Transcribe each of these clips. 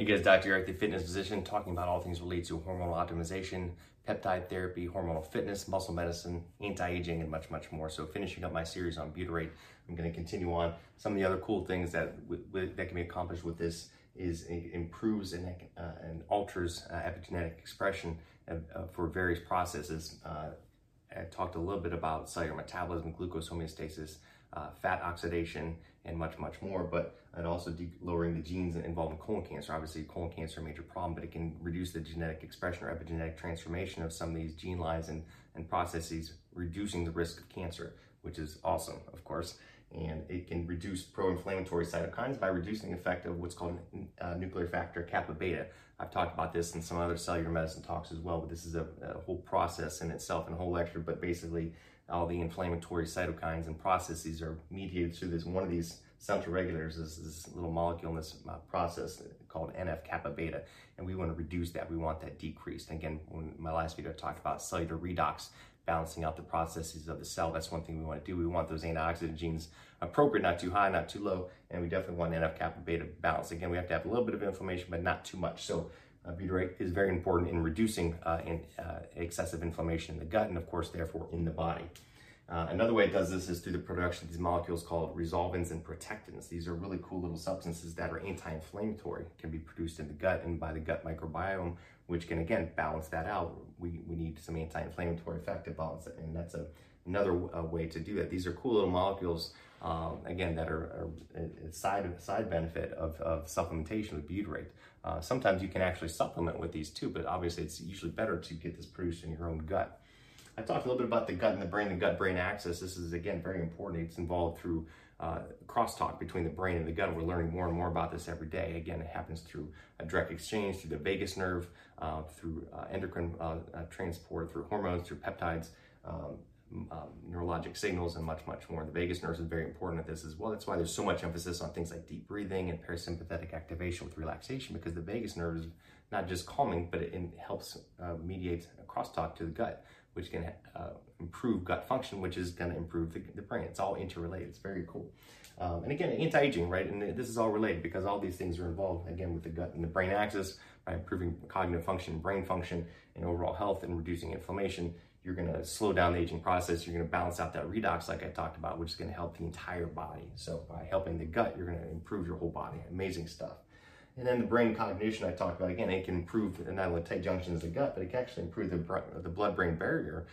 Hey guys, Dr. Eric, the fitness physician, talking about all things related to hormonal optimization, peptide therapy, hormonal fitness, muscle medicine, anti-aging, and much, much more. So finishing up my series on butyrate, I'm going to continue on. Some of the other cool things that that can be accomplished with this is it improves and, uh, and alters uh, epigenetic expression uh, for various processes. Uh, I talked a little bit about cellular metabolism, glucose homeostasis, uh, fat oxidation, and much, much more. But it also lowering the genes involved in colon cancer. Obviously, colon cancer a major problem, but it can reduce the genetic expression or epigenetic transformation of some of these gene lines and, and processes, reducing the risk of cancer, which is awesome, of course. And it can reduce pro-inflammatory cytokines by reducing the effect of what's called uh, nuclear factor kappa beta. I've talked about this in some other cellular medicine talks as well, but this is a, a whole process in itself and a whole lecture. But basically, all the inflammatory cytokines and processes are mediated through this one of these central regulators is this little molecule in this uh, process called NF kappa beta, and we want to reduce that. We want that decreased. Again, in my last video, I talked about cellular redox, balancing out the processes of the cell. That's one thing we want to do. We want those antioxidant genes appropriate, not too high, not too low, and we definitely want NF kappa beta balance. Again, we have to have a little bit of inflammation, but not too much. So uh, butyrate is very important in reducing uh, in, uh, excessive inflammation in the gut and, of course, therefore in the body. Uh, another way it does this is through the production of these molecules called resolvins and protectins. These are really cool little substances that are anti-inflammatory, can be produced in the gut and by the gut microbiome, which can again balance that out. We, we need some anti-inflammatory effect to balance it, and that's a, another uh, way to do that. These are cool little molecules, um, again, that are, a side side benefit of, of supplementation with butyrate. Uh, sometimes you can actually supplement with these too, but obviously it's usually better to get this produced in your own gut. I talked a little bit about the gut and the brain, the gut-brain axis. This is, again, very important. It's involved through uh, crosstalk between the brain and the gut. We're learning more and more about this every day. Again, it happens through a direct exchange, through the vagus nerve, uh, through uh, endocrine uh, uh, transport, through hormones, through peptides, um, um, neurologic signals, and much, much more. The vagus nerve is very important at this as well. That's why there's so much emphasis on things like deep breathing and parasympathetic activation with relaxation, because the vagus nerve is not just calming, but it, it helps uh, mediate a crosstalk to the gut which can uh, improve gut function, which is going to improve the, the, brain. It's all interrelated. It's very cool. Um, and again, anti-aging, right? And this is all related because all these things are involved, again, with the gut and the brain axis by improving cognitive function, brain function, and overall health and reducing inflammation. You're going to slow down the aging process. You're going to balance out that redox, like I talked about, which is going to help the entire body. So by helping the gut, you're going to improve your whole body. Amazing stuff. And then the brain cognition I talked about, again, it can improve not only tight junctions of the gut, but it can actually improve the, the blood-brain barrier,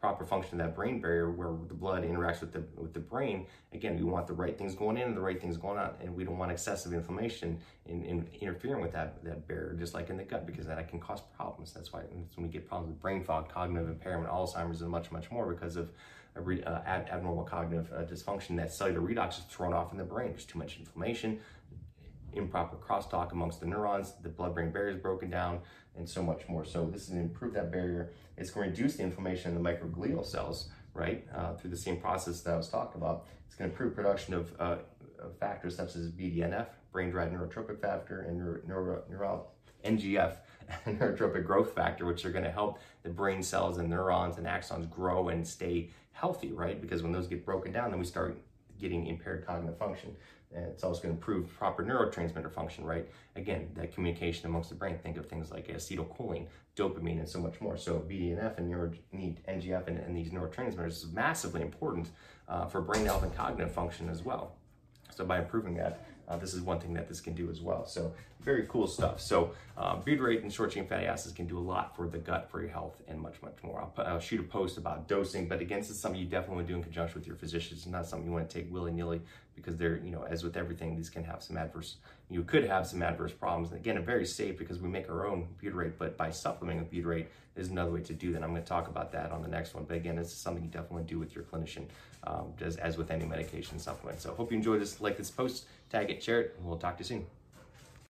proper function of that brain barrier where the blood interacts with the, with the brain. Again, we want the right things going in and the right things going out, and we don't want excessive inflammation in, in interfering with that, that barrier, just like in the gut, because that can cause problems. That's why that's when we get problems with brain fog, cognitive impairment, Alzheimer's, and much, much more because of uh, abnormal cognitive uh, dysfunction that cellular redox is thrown off in the brain. There's too much inflammation, improper crosstalk amongst the neurons, the blood-brain barrier is broken down, and so much more. So this is to improve that barrier. It's going to reduce the inflammation in the microglial cells, right, uh, through the same process that I was talking about. It's going to improve production of, uh, factors such as BDNF, brain-derived neurotrophic factor, and neuro, neuro, neuro NGF, neurotropic growth factor, which are going to help the brain cells and neurons and axons grow and stay healthy, right? Because when those get broken down, then we start getting impaired cognitive function. It's also going to improve proper neurotransmitter function, right? Again, that communication amongst the brain. Think of things like acetylcholine, dopamine, and so much more. So BDNF and neuro, need NGF and, and, these neurotransmitters is massively important uh, for brain health and cognitive function as well. So by improving that, uh, this is one thing that this can do as well. So very cool stuff. So uh, butyrate and short chain fatty acids can do a lot for the gut, for your health, and much, much more. I'll, I'll shoot a post about dosing, but again, this is something you definitely want to do in conjunction with your physician. It's not something you want to take willy-nilly because they're, you know, as with everything, these can have some adverse, you could have some adverse problems. And again, very safe because we make our own butyrate, but by supplementing with butyrate is another way to do that. I'm going to talk about that on the next one. But again, this is something you definitely do with your clinician, um, as, as with any medication supplement. So hope you enjoyed this, like this post, tag it, share it, and we'll talk to you soon.